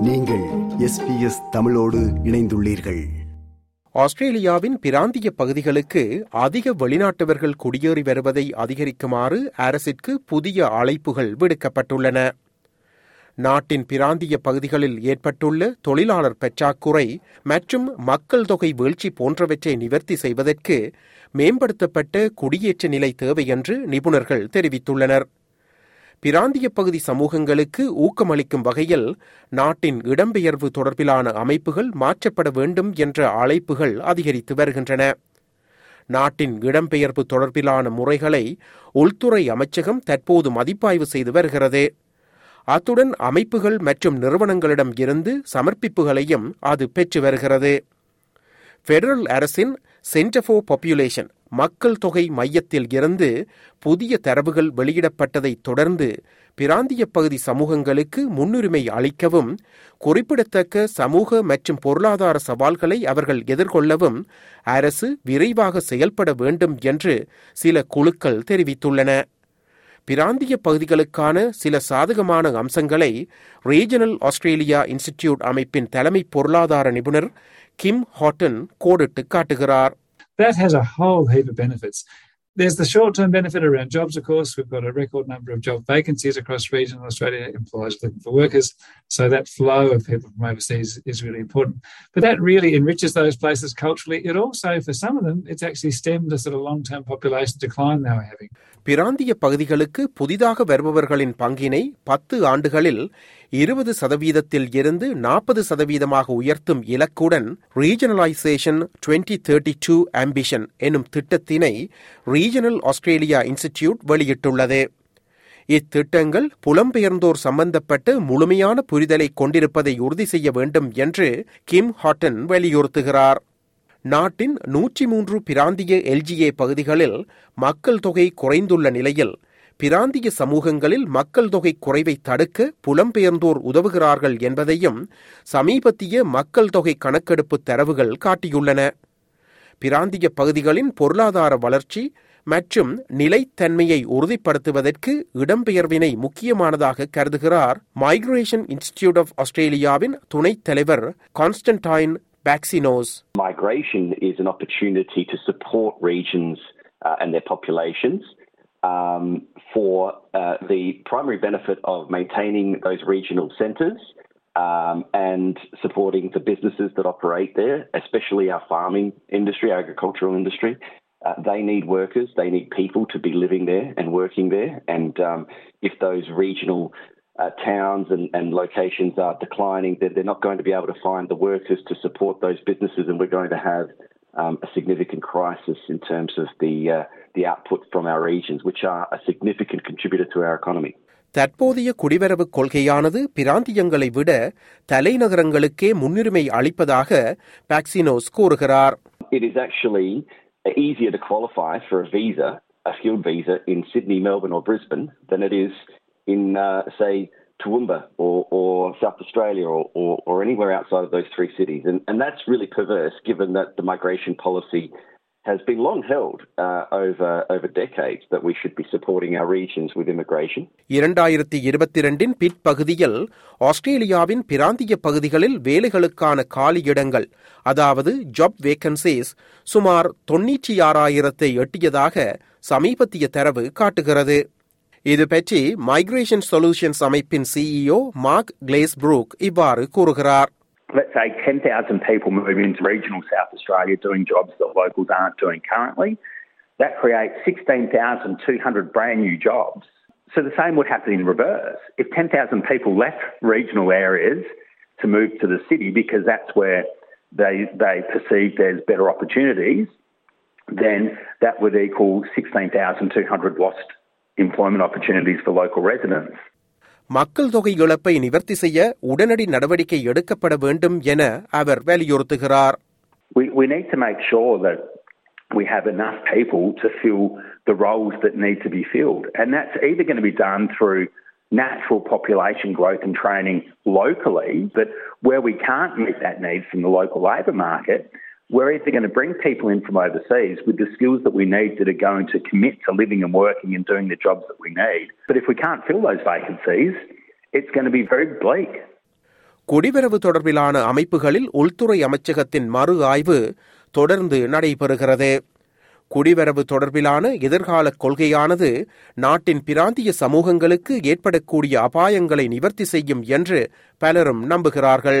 நீங்கள் எஸ்பிஎஸ் தமிழோடு இணைந்துள்ளீர்கள். ஆஸ்திரேலியாவின் பிராந்திய பகுதிகளுக்கு அதிக வெளிநாட்டவர்கள் குடியேறி வருவதை அதிகரிக்குமாறு அரசிற்கு புதிய அழைப்புகள் விடுக்கப்பட்டுள்ளன. நாட்டின் பிராந்திய பகுதிகளில் ஏற்பட்டுள்ள தொழிலாளர் பற்றாக்குறை மற்றும் மக்கள் தொகை வீழ்ச்சி போன்றவற்றை நிவர்த்தி செய்வதற்கு மேம்படுத்தப்பட்ட குடியேற்ற நிலை தேவை என்று நிபுணர்கள் தெரிவித்துள்ளனர். பிராந்திய பகுதி சமூகங்களுக்கு ஊக்கமளிக்கும் வகையில் நாட்டின் இடம்பெயர்வு தொடர்பிலான அமைப்புகள் மாற்றப்பட வேண்டும் என்ற அழைப்புகள் அதிகரித்து வருகின்றன. நாட்டின் இடம்பெயர்வு தொடர்பிலான முறைகளை உள்துறை அமைச்சகம் தற்போது மதிப்பாய்வு செய்து வருகிறது. அத்துடன் அமைப்புகள் மற்றும் நிறுவனங்களிடம் இருந்து சமர்ப்பிப்புகளையும் அது பெற்று வருகிறது. பெடரல் அரசின் சென்டர் ஃபார் பாப்புலேஷன் மக்கள் தொகை மையத்தில் இருந்து புதிய தரவுகள் வெளியிடப்பட்டதைத் தொடர்ந்து பிராந்திய பகுதி சமூகங்களுக்கு முன்னுரிமை அளிக்கவும் குறிப்பிடத்தக்க சமூக மற்றும் பொருளாதார சவால்களை அவர்கள் எதிர்கொள்ளவும் அரசு விரைவாக செயல்பட வேண்டும் என்று சில குழுக்கள் தெரிவித்துள்ளன. பிராந்திய பகுதிகளுக்கான சில சாதகமான அம்சங்களை ரீஜனல் ஆஸ்திரேலியா இன்ஸ்டிடியூட் அமைப்பின் தலைமை பொருளாதார நிபுணர் கிம் ஹாட்டன் கோடிட்டு காட்டுகிறார். That has a whole heap of benefits There's the short term benefit around jobs, of course. We've got a record number of job vacancies across regional Australia, employers looking for workers. So that flow of people from overseas is really important. But that really enriches those places culturally. It also, for some of them, it's actually stemmed a sort of long term population decline they were having. பிராந்திய பகுதிகளுக்கு புதிதாக வருபவர்களின் பங்கினை பத்து ஆண்டுகளில் இருபது சதவீதத்தில் இருந்து நாற்பது சதவீதமாக உயர்த்தும் இலக்குடன் regionalisation twenty thirty two ambition எனும் திட்டத்தினை ரீஜனல் ஆஸ்திரேலியா இன்ஸ்டிடியூட் வெளியிட்டுள்ளது. இத்திட்டங்கள் புலம்பெயர்ந்தோர் சம்பந்தப்பட்டு முழுமையான புரிதலை கொண்டிருப்பதை உறுதி செய்ய வேண்டும் என்று கிம் ஹாட்டன் வலியுறுத்துகிறார். நாட்டின் நூற்றி மூன்று பிராந்திய எல்ஜிஏ பகுதிகளில் மக்கள் தொகை குறைந்துள்ள நிலையில் பிராந்திய சமூகங்களில் மக்கள் தொகை குறைவை தடுக்க புலம்பெயர்ந்தோர் உதவுகிறார்கள் என்பதையும் சமீபத்திய மக்கள் தொகை கணக்கெடுப்பு தரவுகள் காட்டியுள்ளன. பிராந்திய பகுதிகளின் பொருளாதார வளர்ச்சி மற்றும் நிலைத்தன்மையை உறுதிப்படுத்துவதற்கு இடம்பெயர்வினை முக்கியமானதாக கருதுகிறார் மைக்ரேஷன் இன்ஸ்டிடியூட் ஆஃப் ஆஸ்திரேலியாவின் துணைத் தலைவர் Constantine Baxinos. Migration is an opportunity to support regions uh, and their populations um, for uh, the primary benefit of maintaining those regional centres um, and supporting the businesses that operate there, especially our farming industry, agricultural industry. Uh, they need workers, they need people to be living there and working there. And um, if those regional uh, towns and, and locations are declining, then they're not going to be able to find the workers to support those businesses, and we're going to have um, a significant crisis in terms of the uh, the output from our regions, which are a significant contributor to our economy. தற்போதைய குடிவரவு கொள்கையானது பிராந்தியங்களை விட தலைநகரங்களுக்கே முன்னுரிமை அளிப்பதாக பாக்சினோஸ் கூறுகிறார் It is actually easier to qualify for a visa, a skilled visa, in Sydney, Melbourne, or Brisbane than it is in, uh, say, Toowoomba or, or South Australia or, or, or, anywhere outside of those three cities. And, and that's really perverse given that the migration policy has been long held uh, over, over decades that we should be supporting our regions with immigration. இரண்டாயிரத்தி இருபத்தி இரண்டின் பிற்பகுதியில் ஆஸ்திரேலியாவின் பிராந்திய பகுதிகளில் வேலைகளுக்கான காலியிடங்கள் அதாவது job vacancies சுமார் தொன்னூற்றி ஆறாயிரத்தை எட்டியதாக சமீபத்திய தரவு காட்டுகிறது இது பற்றி மைக்ரேஷன் சொல்யூஷன்ஸ் அமைப்பின் சிஇஓ மார்க் கிளேஸ் புரூக் இவ்வாறு கூறுகிறார் let's say 10,000 people move into regional South Australia doing jobs that locals aren't doing currently. That creates 16,200 brand new jobs. So the same would happen in reverse. If 10,000 people left regional areas to move to the city because that's where they, they perceive there's better opportunities, then that would equal 16,200 lost employment opportunities for local residents. மக்கள் தொகை இழப்பை நிவர்த்தி செய்ய உடனடி நடவடிக்கை எடுக்கப்பட வேண்டும் என அவர் வலியுறுத்துகிறார் We, we need to make sure that we have enough people to fill the roles that need to be filled. And that's either going to be done through natural population growth and training locally, but where we can't meet that need from the local labour market, we're either going to bring people in from overseas with the skills that we need that are going to commit to living and working and doing the jobs that we need. But if we can't fill those vacancies, it's going to be very bleak. குடிவரவு தொடர்பிலான அமைப்புகளில் உள்துறை அமைச்சகத்தின் மறு ஆய்வு தொடர்ந்து நடைபெறுகிறது குடிவரவு தொடர்பிலான எதிர்கால கொள்கையானது நாட்டின் பிராந்திய சமூகங்களுக்கு ஏற்படக்கூடிய அபாயங்களை நிவர்த்தி செய்யும் என்று பலரும் நம்புகிறார்கள்